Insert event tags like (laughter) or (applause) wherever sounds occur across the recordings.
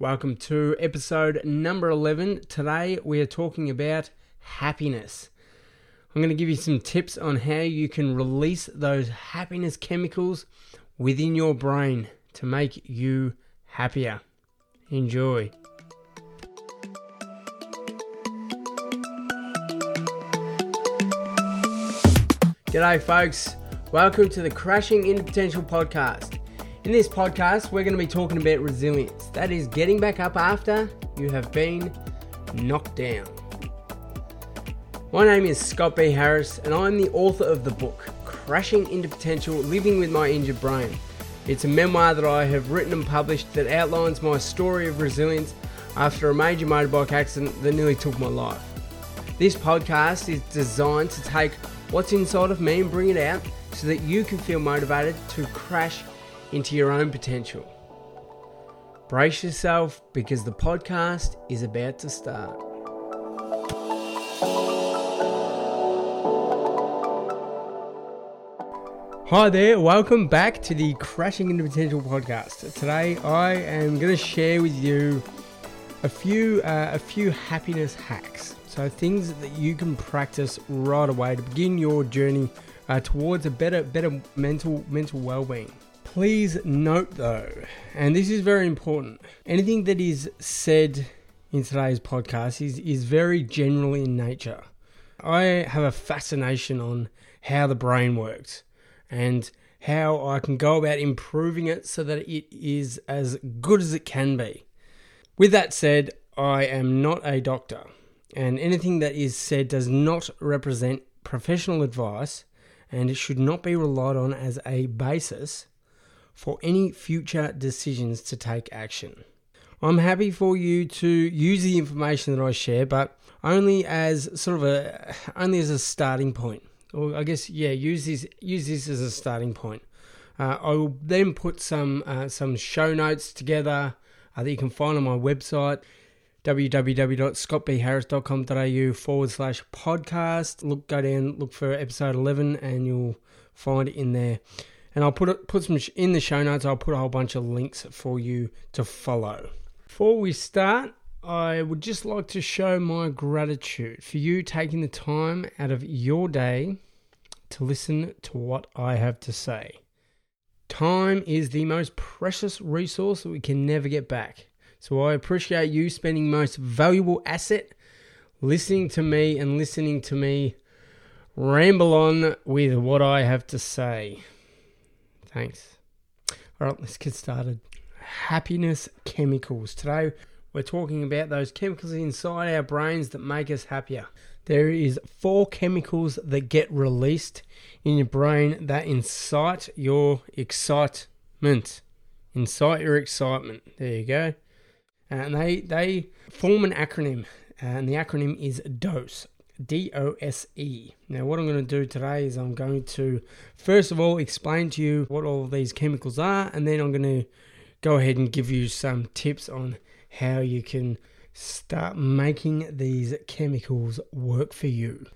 Welcome to episode number 11. Today we are talking about happiness. I'm going to give you some tips on how you can release those happiness chemicals within your brain to make you happier. Enjoy. G'day, folks. Welcome to the Crashing into Potential podcast. In this podcast, we're going to be talking about resilience. That is getting back up after you have been knocked down. My name is Scott B. Harris, and I'm the author of the book Crashing into Potential Living with My Injured Brain. It's a memoir that I have written and published that outlines my story of resilience after a major motorbike accident that nearly took my life. This podcast is designed to take what's inside of me and bring it out so that you can feel motivated to crash into your own potential. Brace yourself because the podcast is about to start. Hi there, welcome back to the Crashing into Potential podcast. Today I am going to share with you a few uh, a few happiness hacks. So things that you can practice right away to begin your journey uh, towards a better better mental mental well-being. Please note though, and this is very important, anything that is said in today's podcast is, is very general in nature. I have a fascination on how the brain works and how I can go about improving it so that it is as good as it can be. With that said, I am not a doctor, and anything that is said does not represent professional advice and it should not be relied on as a basis for any future decisions to take action. I'm happy for you to use the information that I share, but only as sort of a only as a starting point. Or I guess yeah, use this use this as a starting point. Uh, I will then put some uh, some show notes together uh, that you can find on my website www.scottbharris.com.au forward slash podcast. Look, go down, look for episode 11, and you'll find it in there. And I'll put it, put some in the show notes. I'll put a whole bunch of links for you to follow. Before we start, I would just like to show my gratitude for you taking the time out of your day to listen to what I have to say. Time is the most precious resource that we can never get back. So I appreciate you spending most valuable asset listening to me and listening to me ramble on with what I have to say. Thanks. All right, let's get started. Happiness chemicals. Today we're talking about those chemicals inside our brains that make us happier. There is four chemicals that get released in your brain that incite your excitement. Incite your excitement. There you go uh, and they they form an acronym, uh, and the acronym is DOSE. D O S E. Now, what I'm going to do today is I'm going to first of all explain to you what all these chemicals are, and then I'm going to go ahead and give you some tips on how you can start making these chemicals work for you.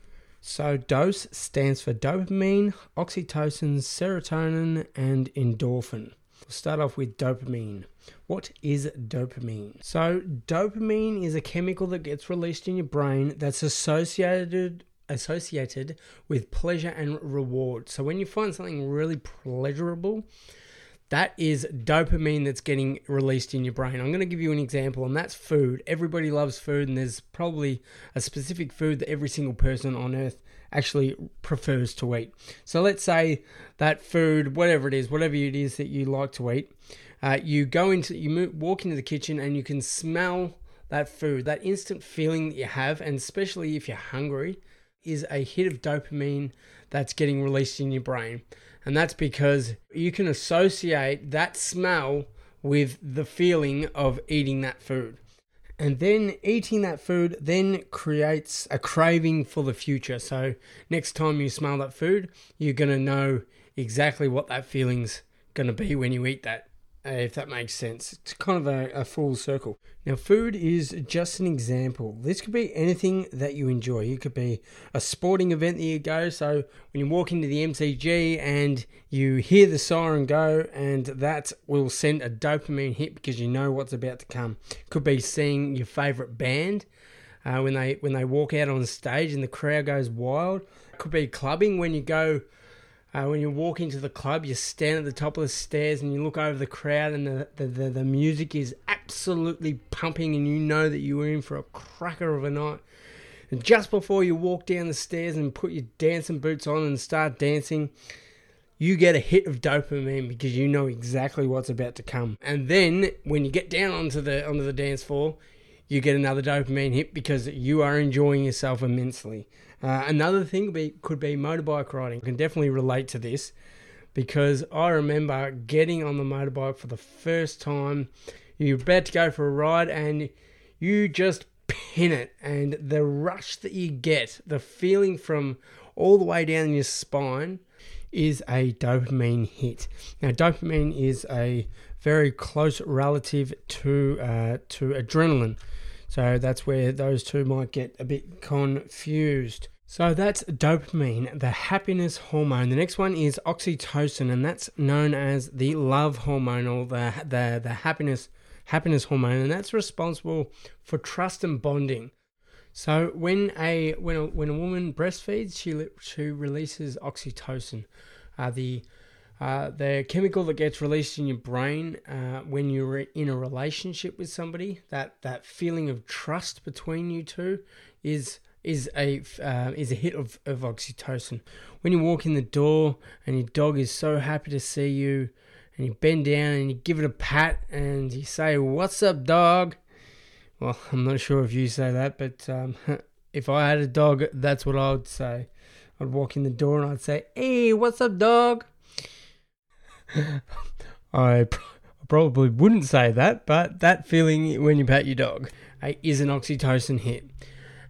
So, DOSE stands for dopamine, oxytocin, serotonin, and endorphin. We'll start off with dopamine. What is dopamine? So, dopamine is a chemical that gets released in your brain that's associated associated with pleasure and reward. So, when you find something really pleasurable, that is dopamine that's getting released in your brain. I'm going to give you an example, and that's food. Everybody loves food, and there's probably a specific food that every single person on earth actually prefers to eat. So let's say that food, whatever it is, whatever it is that you like to eat, uh, you go into, you move, walk into the kitchen, and you can smell that food, that instant feeling that you have, and especially if you're hungry, is a hit of dopamine that's getting released in your brain. And that's because you can associate that smell with the feeling of eating that food. And then eating that food then creates a craving for the future. So next time you smell that food, you're going to know exactly what that feeling's going to be when you eat that if that makes sense. It's kind of a, a, full circle. Now, food is just an example. This could be anything that you enjoy. It could be a sporting event that you go. So, when you walk into the MCG and you hear the siren go, and that will send a dopamine hit because you know what's about to come. Could be seeing your favorite band. Uh, when they when they walk out on stage and the crowd goes wild, could be clubbing when you go uh, when you walk into the club, you stand at the top of the stairs and you look over the crowd, and the, the, the, the music is absolutely pumping, and you know that you are in for a cracker of a night. And just before you walk down the stairs and put your dancing boots on and start dancing, you get a hit of dopamine because you know exactly what's about to come. And then when you get down onto the onto the dance floor, you get another dopamine hit because you are enjoying yourself immensely. Uh, another thing be, could be motorbike riding. I can definitely relate to this because I remember getting on the motorbike for the first time. You're about to go for a ride and you just pin it, and the rush that you get, the feeling from all the way down your spine, is a dopamine hit. Now, dopamine is a very close relative to uh, to adrenaline. So that's where those two might get a bit confused. So that's dopamine, the happiness hormone. The next one is oxytocin, and that's known as the love hormone or the the, the happiness happiness hormone, and that's responsible for trust and bonding. So when a when a when a woman breastfeeds, she she releases oxytocin, uh, the uh, the chemical that gets released in your brain uh, when you're in a relationship with somebody, that, that feeling of trust between you two, is is a uh, is a hit of, of oxytocin. When you walk in the door and your dog is so happy to see you, and you bend down and you give it a pat and you say, "What's up, dog?" Well, (laughs) I'm not sure if you say that, but um, (laughs) if I had a dog, that's what I would say. I'd walk in the door and I'd say, "Hey, what's up, dog?" (laughs) I probably wouldn't say that, but that feeling when you pat your dog eh, is an oxytocin hit.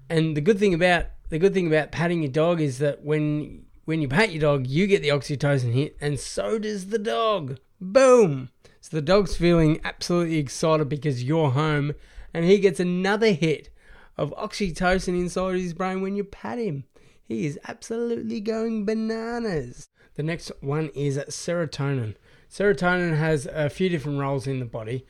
And the good thing about the good thing about patting your dog is that when when you pat your dog, you get the oxytocin hit, and so does the dog. Boom! So the dog's feeling absolutely excited because you're home, and he gets another hit of oxytocin inside his brain when you pat him. He is absolutely going bananas. The next one is serotonin. Serotonin has a few different roles in the body,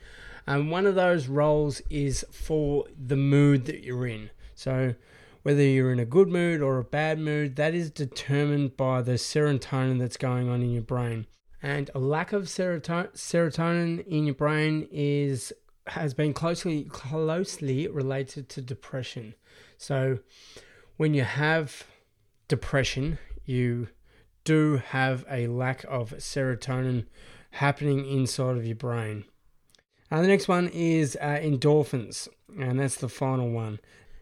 and one of those roles is for the mood that you're in. So, whether you're in a good mood or a bad mood, that is determined by the serotonin that's going on in your brain. And a lack of serotonin in your brain is has been closely closely related to depression. So, when you have depression, you do have a lack of serotonin happening inside of your brain. Uh, the next one is uh, endorphins, and that's the final one.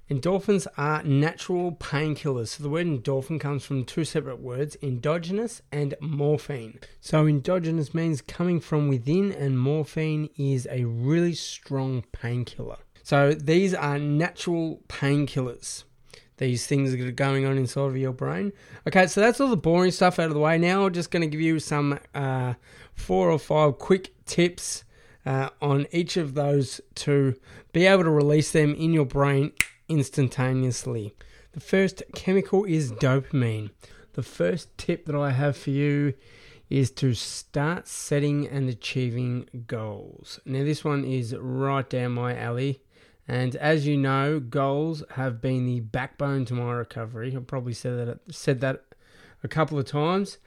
Endorphins are natural painkillers. So the word endorphin comes from two separate words, endogenous and morphine. So endogenous means coming from within, and morphine is a really strong painkiller. So these are natural painkillers these things that are going on inside of your brain. Okay, so that's all the boring stuff out of the way. Now I'm just going to give you some uh, four or five quick tips uh, on each of those to be able to release them in your brain instantaneously. The first chemical is dopamine. The first tip that I have for you is to start setting and achieving goals. Now, this one is right down my alley. And as you know, goals have been the backbone to my recovery. I've probably said that said that a couple of times,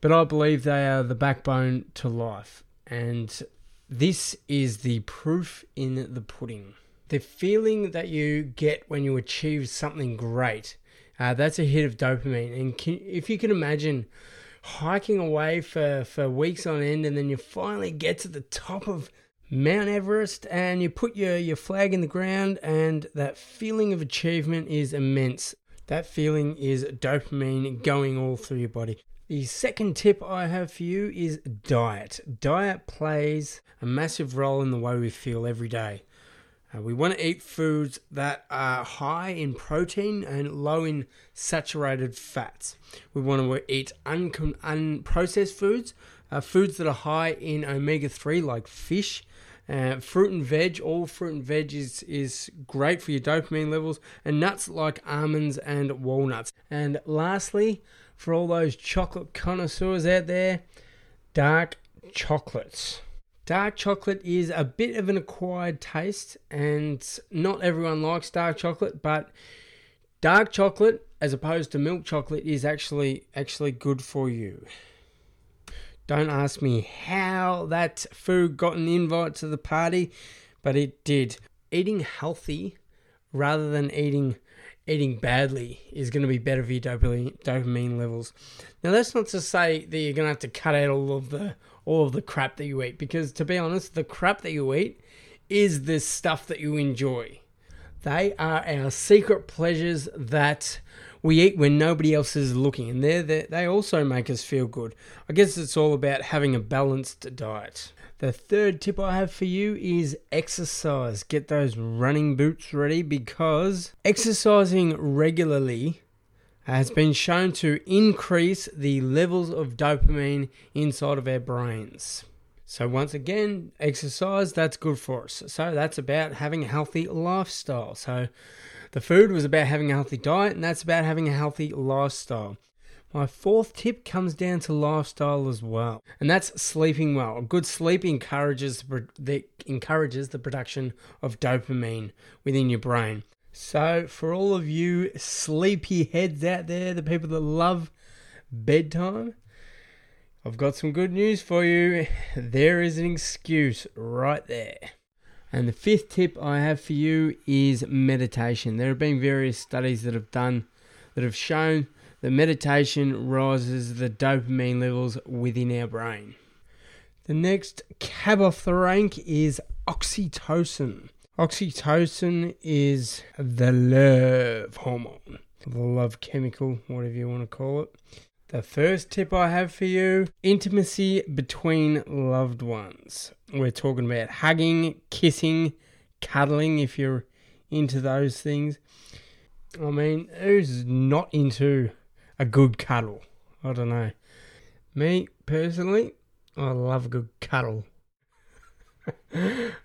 but I believe they are the backbone to life. And this is the proof in the pudding. The feeling that you get when you achieve something great, uh, that's a hit of dopamine. And can, if you can imagine hiking away for, for weeks on end and then you finally get to the top of Mount Everest and you put your, your flag in the ground, and that feeling of achievement is immense. That feeling is dopamine going all through your body. The second tip I have for you is diet. Diet plays a massive role in the way we feel every day. Uh, we want to eat foods that are high in protein and low in saturated fats. We want to eat uncon- unprocessed foods Uh, foods that are high in omega 3, like fish, uh, fruit and veg, all fruit and veg is, is great for your dopamine levels, and nuts like almonds and walnuts. And lastly, for all those chocolate connoisseurs out there, dark chocolates. Dark chocolate is a bit of an acquired taste, and not everyone likes dark chocolate, but dark chocolate, as opposed to milk chocolate, is actually actually good for you. Don't ask me how that food got an invite to the party, but it did. Eating healthy rather than eating eating badly is going to be better for your dopamine, dopamine levels. Now, that's not to say that you're going to have to cut out all of the all of the crap that you eat because to be honest, the crap that you eat is the stuff that you enjoy. They are our secret pleasures that we eat when nobody else is looking, and they're, they also make us feel good. I guess it's all about having a balanced diet. The third tip I have for you is exercise. Get those running boots ready because exercising regularly has been shown to increase the levels of dopamine inside of our brains. So, once again, exercise, that's good for us. So, that's about having a healthy lifestyle. So, the food was about having a healthy diet, and that's about having a healthy lifestyle. My fourth tip comes down to lifestyle as well, and that's sleeping well. A good sleep encourages the, encourages the production of dopamine within your brain. So, for all of you sleepy heads out there, the people that love bedtime, I've got some good news for you. There is an excuse right there. And the fifth tip I have for you is meditation. There have been various studies that have done that have shown that meditation rises the dopamine levels within our brain. The next cab off the rank is oxytocin. Oxytocin is the love hormone, the love chemical, whatever you want to call it. The first tip I have for you intimacy between loved ones. We're talking about hugging, kissing, cuddling if you're into those things. I mean, who's not into a good cuddle? I don't know. Me personally, I love a good cuddle. (laughs)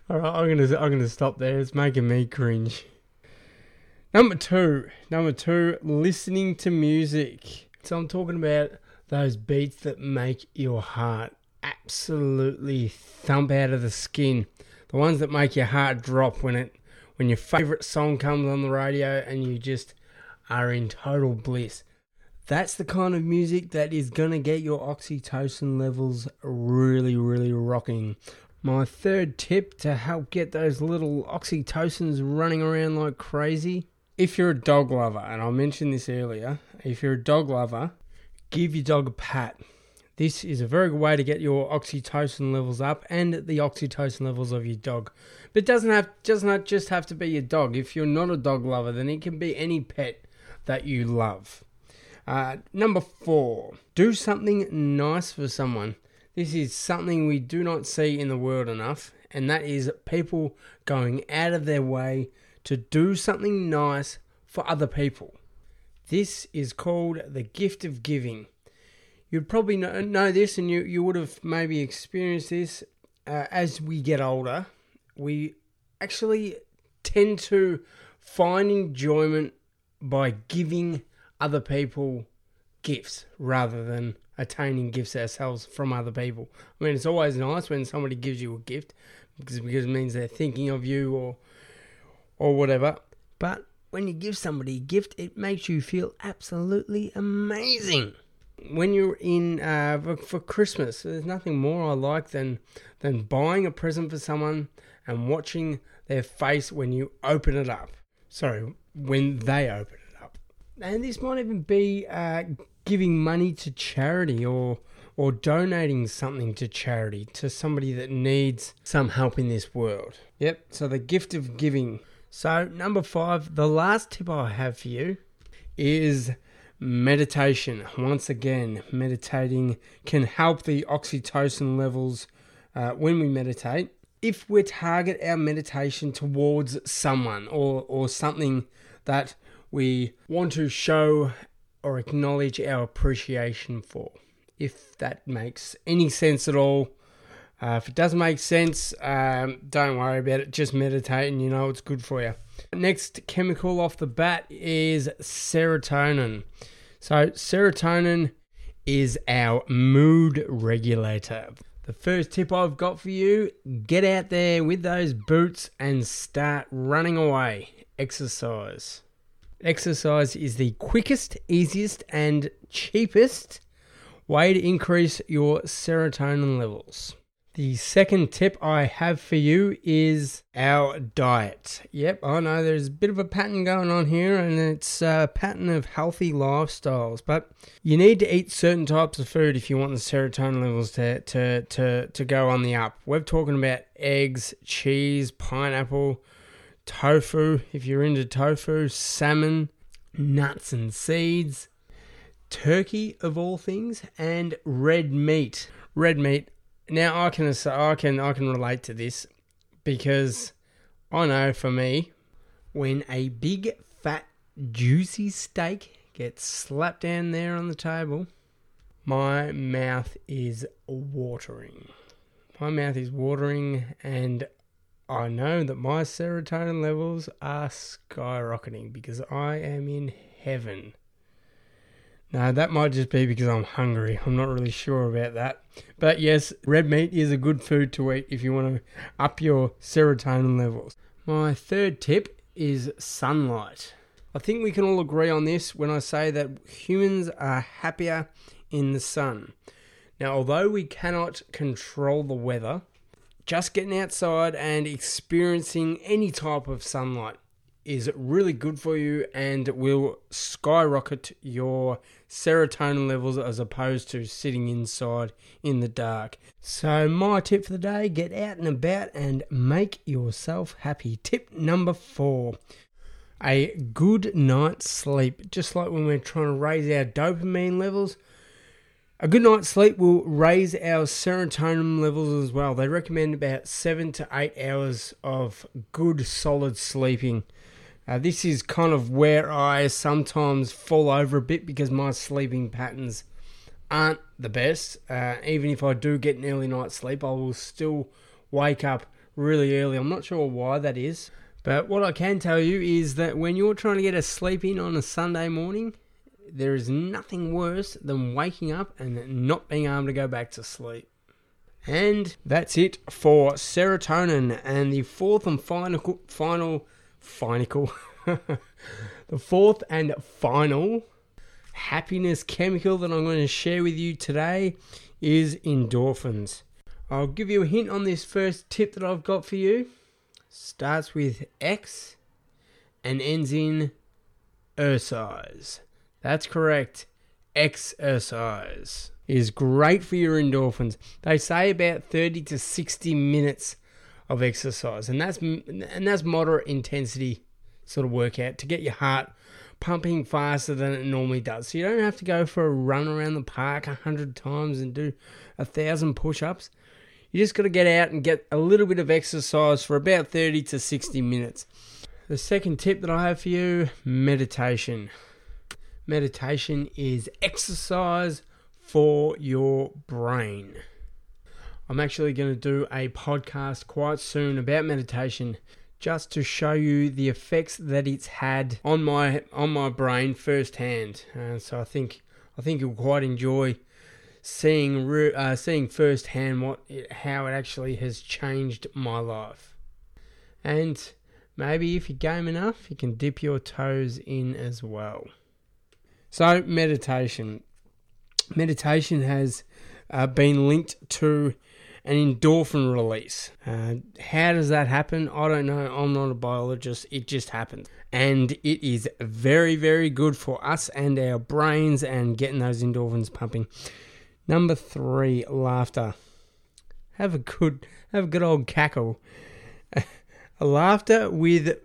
All right, I'm gonna I'm gonna stop there. It's making me cringe. Number two, number two, listening to music. So I'm talking about those beats that make your heart absolutely thump out of the skin. The ones that make your heart drop when it when your favorite song comes on the radio and you just are in total bliss. That's the kind of music that is going to get your oxytocin levels really, really rocking. My third tip to help get those little oxytocins running around like crazy if you're a dog lover, and I mentioned this earlier, if you're a dog lover, give your dog a pat. This is a very good way to get your oxytocin levels up and the oxytocin levels of your dog. But it doesn't have does not just have to be your dog. If you're not a dog lover, then it can be any pet that you love. Uh, number four, do something nice for someone. This is something we do not see in the world enough, and that is people going out of their way to do something nice for other people. This is called the gift of giving. You'd probably know, know this, and you, you would have maybe experienced this uh, as we get older. We actually tend to find enjoyment by giving other people gifts rather than attaining gifts ourselves from other people. I mean, it's always nice when somebody gives you a gift because, because it means they're thinking of you or or whatever. But when you give somebody a gift, it makes you feel absolutely amazing. When you're in uh, for, Christmas, there's nothing more I like than than buying a present for someone and watching their face when you open it up. Sorry, when they open it up. And this might even be uh, giving money to charity or or donating something to charity to somebody that needs some help in this world. Yep, so the gift of giving. So, number five, the last tip I have for you is meditation. Once again, meditating can help the oxytocin levels uh, when we meditate. If we target our meditation towards someone or, or something that we want to show or acknowledge our appreciation for. if that makes any sense at all. Uh, if it doesn't make sense, um, don't worry about it. Just meditate and you know it's good for you. Next chemical off the bat is serotonin. So, serotonin is our mood regulator. The first tip I've got for you get out there with those boots and start running away. Exercise. Exercise is the quickest, easiest, and cheapest way to increase your serotonin levels. The second tip I have for you is our diet. Yep, I know there's a bit of a pattern going on here, and it's a pattern of healthy lifestyles. But you need to eat certain types of food if you want the serotonin levels to, to, to, to go on the up. We're talking about eggs, cheese, pineapple, tofu, if you're into tofu, salmon, nuts and seeds, turkey of all things, and red meat. Red meat now I can I can I can relate to this because I know for me when a big fat juicy steak gets slapped down there on the table, my mouth is watering. My mouth is watering and I know that my serotonin levels are skyrocketing because I am in heaven. Now, that might just be because I'm hungry. I'm not really sure about that. But yes, red meat is a good food to eat if you want to up your serotonin levels. My third tip is sunlight. I think we can all agree on this when I say that humans are happier in the sun. Now, although we cannot control the weather, just getting outside and experiencing any type of sunlight is really good for you and will skyrocket your serotonin levels as opposed to sitting inside in the dark. So, my tip for the day get out and about and make yourself happy. Tip number four a good night's sleep. Just like when we're trying to raise our dopamine levels, a good night's sleep will raise our serotonin levels as well. They recommend about seven to eight hours of good solid sleeping. Uh, this is kind of where I sometimes fall over a bit because my sleeping patterns aren't the best. Uh, even if I do get an early night's sleep, I will still wake up really early. I'm not sure why that is. But what I can tell you is that when you're trying to get a sleep in on a Sunday morning, there is nothing worse than waking up and not being able to go back to sleep. And that's it for serotonin. And the fourth and final, final final, (laughs) the fourth and final happiness chemical that I'm going to share with you today is endorphins. I'll give you a hint on this first tip that I've got for you. Starts with X and ends in exercise. That's correct. Exercise is great for your endorphins. They say about 30 to 60 minutes of exercise, and that's and that's moderate intensity sort of workout to get your heart pumping faster than it normally does. So you don't have to go for a run around the park a hundred times and do a thousand push-ups. You just got to get out and get a little bit of exercise for about 30 to 60 minutes. The second tip that I have for you meditation. Meditation is exercise for your brain. I'm actually going to do a podcast quite soon about meditation just to show you the effects that it's had on my on my brain firsthand. And so I think I think you'll quite enjoy seeing uh, seeing firsthand what it, how it actually has changed my life. And maybe if you're game enough, you can dip your toes in as well. So meditation, meditation has uh, been linked to an endorphin release. Uh, how does that happen? I don't know. I'm not a biologist. It just happens. And it is very, very good for us and our brains and getting those endorphins pumping. Number three, laughter. Have a good, have a good old cackle. a (laughs) laughter with,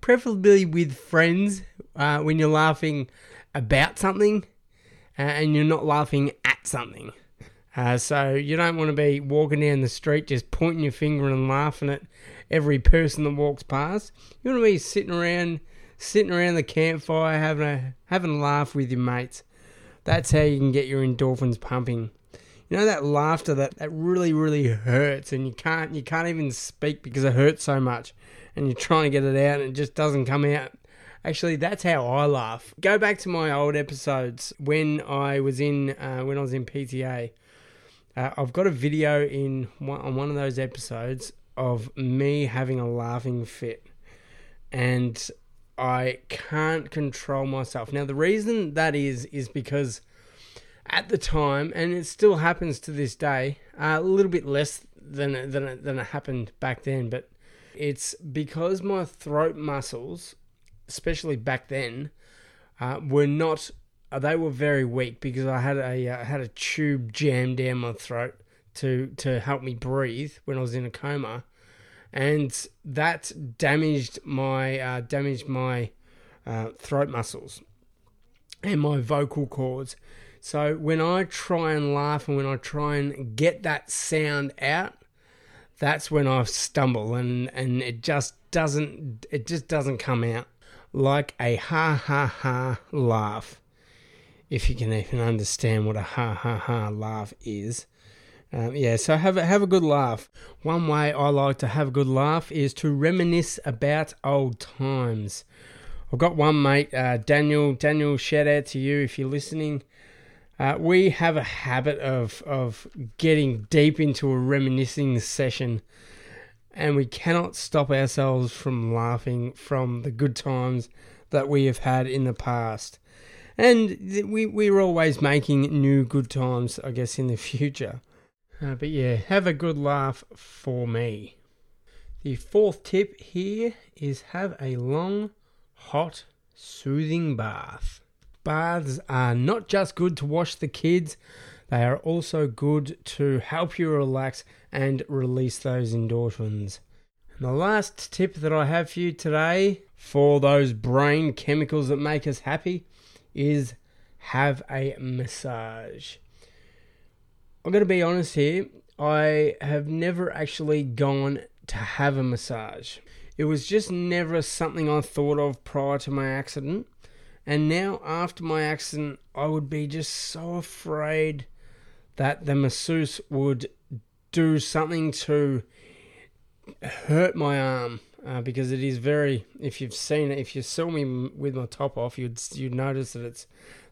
preferably with friends, uh, when you're laughing about something, uh, and you're not laughing at something. Uh, so you don't want to be walking down the street just pointing your finger and laughing at every person that walks past. You want to be sitting around, sitting around the campfire having a having a laugh with your mates. That's how you can get your endorphins pumping. You know that laughter that, that really, really hurts and you can't you can't even speak because it hurts so much and you're trying to get it out and it just doesn't come out. Actually, that's how I laugh. Go back to my old episodes when I was in uh, when I was in PTA. Uh, I've got a video in one, on one of those episodes of me having a laughing fit, and I can't control myself. Now, the reason that is is because at the time, and it still happens to this day, uh, a little bit less than than than it happened back then, but it's because my throat muscles, especially back then, uh, were not. They were very weak because I had a uh, had a tube jammed down my throat to to help me breathe when I was in a coma, and that damaged my uh, damaged my uh, throat muscles and my vocal cords. So when I try and laugh and when I try and get that sound out, that's when I stumble and and it just doesn't it just doesn't come out like a ha ha ha laugh. If you can even understand what a ha ha ha laugh is. Um, yeah, so have a, have a good laugh. One way I like to have a good laugh is to reminisce about old times. I've got one mate, uh, Daniel. Daniel, shout out to you if you're listening. Uh, we have a habit of of getting deep into a reminiscing session, and we cannot stop ourselves from laughing from the good times that we have had in the past. And we we're always making new good times, I guess, in the (laughs) future. Uh, but yeah, have a good laugh for me. The fourth tip here is have a long, hot, soothing bath. Baths are not just good to wash the kids, they are also good to help you relax and release those endorphins. And the last tip that I have for you today for those brain chemicals that make us happy is have a massage. I'm going to be honest here, I have never actually gone to have a massage. It was just never something I thought of prior to my accident. And now, after my accident, I would be just so afraid that the masseuse would do something to hurt my arm uh, because it is very. If you've seen it, if you saw me with my top off, you'd you'd notice that it's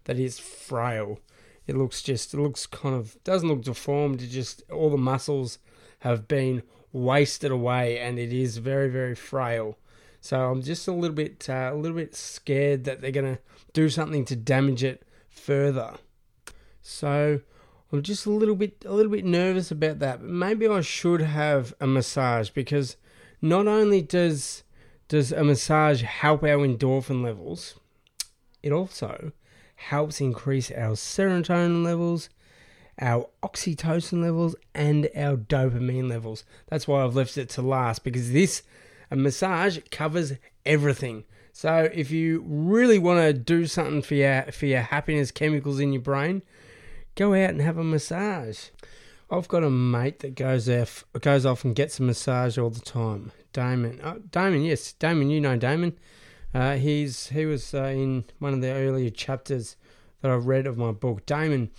that is frail. It looks just it looks kind of doesn't look deformed. It just all the muscles have been wasted away, and it is very very frail. So I'm just a little bit uh, a little bit scared that they're gonna do something to damage it further. So I'm just a little bit a little bit nervous about that. Maybe I should have a massage because not only does does a massage help our endorphin levels, it also helps increase our serotonin levels, our oxytocin levels, and our dopamine levels. That's why I've left it to last because this a massage covers everything. So if you really want to do something for your for your happiness chemicals in your brain, go out and have a massage. I've got a mate that goes off goes off and gets a massage all the time. Damon, oh, Damon, yes, Damon, you know Damon. Uh, he's he was uh, in one of the earlier chapters that I've read of my book. Damon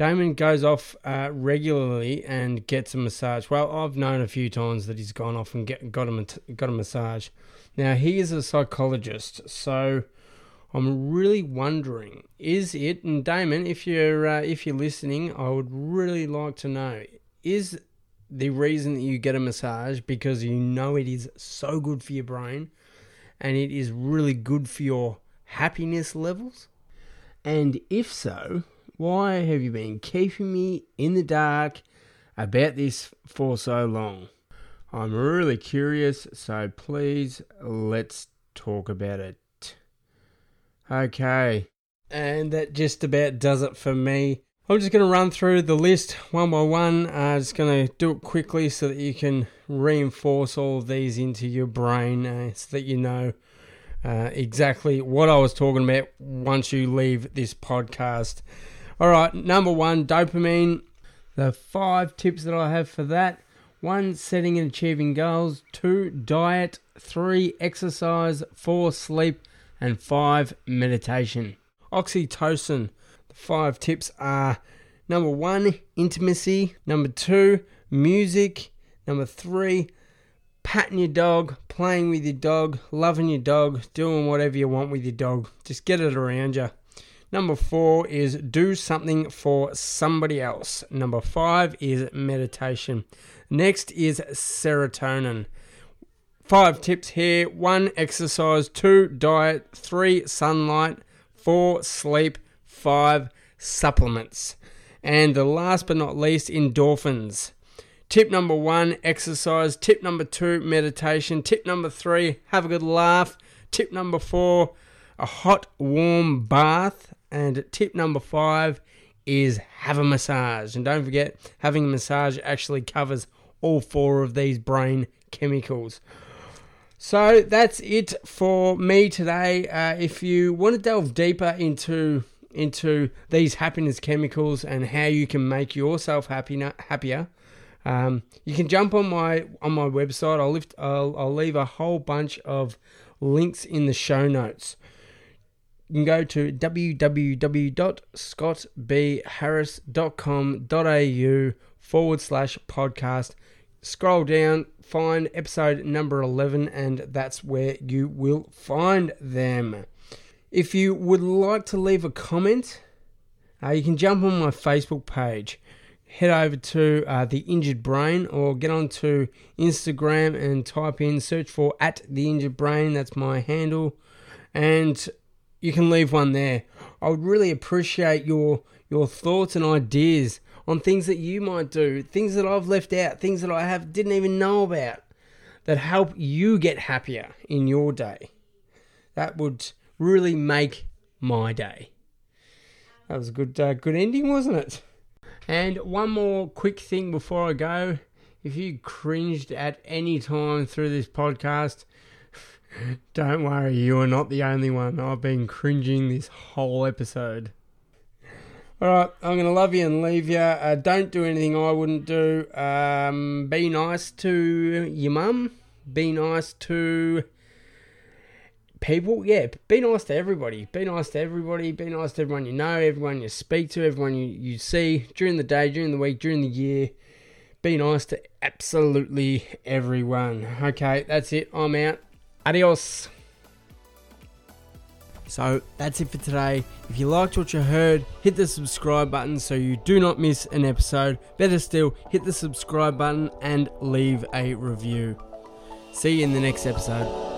Damon goes off uh, regularly and gets a massage. Well, I've known a few times that he's gone off and get, got a got a massage. Now he is a psychologist, so I'm really wondering: is it? And Damon, if you're uh, if you're listening, I would really like to know: is the reason that you get a massage because you know it is so good for your brain, and it is really good for your happiness levels? And if so, why have you been keeping me in the dark about this for so long? I'm really curious, so please let's talk about it. Okay, and that just about does it for me. I'm just going to run through the list one by one. I'm uh, just going to do it quickly so that you can reinforce all of these into your brain uh, so that you know uh, exactly what I was talking about once you leave this podcast. All right, number one, dopamine. The five tips that I have for that one, setting and achieving goals. Two, diet. Three, exercise. Four, sleep. And five, meditation. Oxytocin. The five tips are number one, intimacy. Number two, music. Number three, patting your dog, playing with your dog, loving your dog, doing whatever you want with your dog. Just get it around you. Number four is do something for somebody else. Number five is meditation. Next is serotonin. Five tips here one, exercise, two, diet, three, sunlight, four, sleep, five, supplements. And the last but not least, endorphins. Tip number one, exercise. Tip number two, meditation. Tip number three, have a good laugh. Tip number four, a hot, warm bath. And tip number five is have a massage. And don't forget, having a massage actually covers all four of these brain chemicals. So that's it for me today. Uh, if you want to delve deeper into into these happiness chemicals and how you can make yourself happy, happier, um, you can jump on my on my website. I'll lift. I'll, I'll leave a whole bunch of links in the show notes. You can go to www.scottbharris.com.au forward slash podcast. Scroll down, find episode number 11, and that's where you will find them. If you would like to leave a comment, uh, you can jump on my Facebook page head over to uh, the Injured Brain or get onto Instagram and type in search for at the Injured Brain. That's my handle, and you can leave one there. I would really appreciate your your thoughts and ideas on things that you might do, things that I've left out, things that I have didn't even know about that help you get happier in your day. That would really make my day. That was a good uh, good ending, wasn't it? And one more quick thing before I go. If you cringed at any time through this podcast, (laughs) don't worry, you are not the only one. I've been cringing this whole episode. Alright, I'm going to love you and leave you. Uh, don't do anything I wouldn't do. Um, be nice to your mum. Be nice to people, yeah, be nice to everybody. Be nice to everybody. Be nice to everyone you know, everyone you speak to, everyone you, you see during the day, during the week, during the year. Be nice to absolutely everyone. Okay, that's it. I'm out. Adios. So that's it for today. If you liked what you heard, hit the subscribe button so you do not miss an episode. Better still, hit the subscribe button and leave a review. See you in the next episode.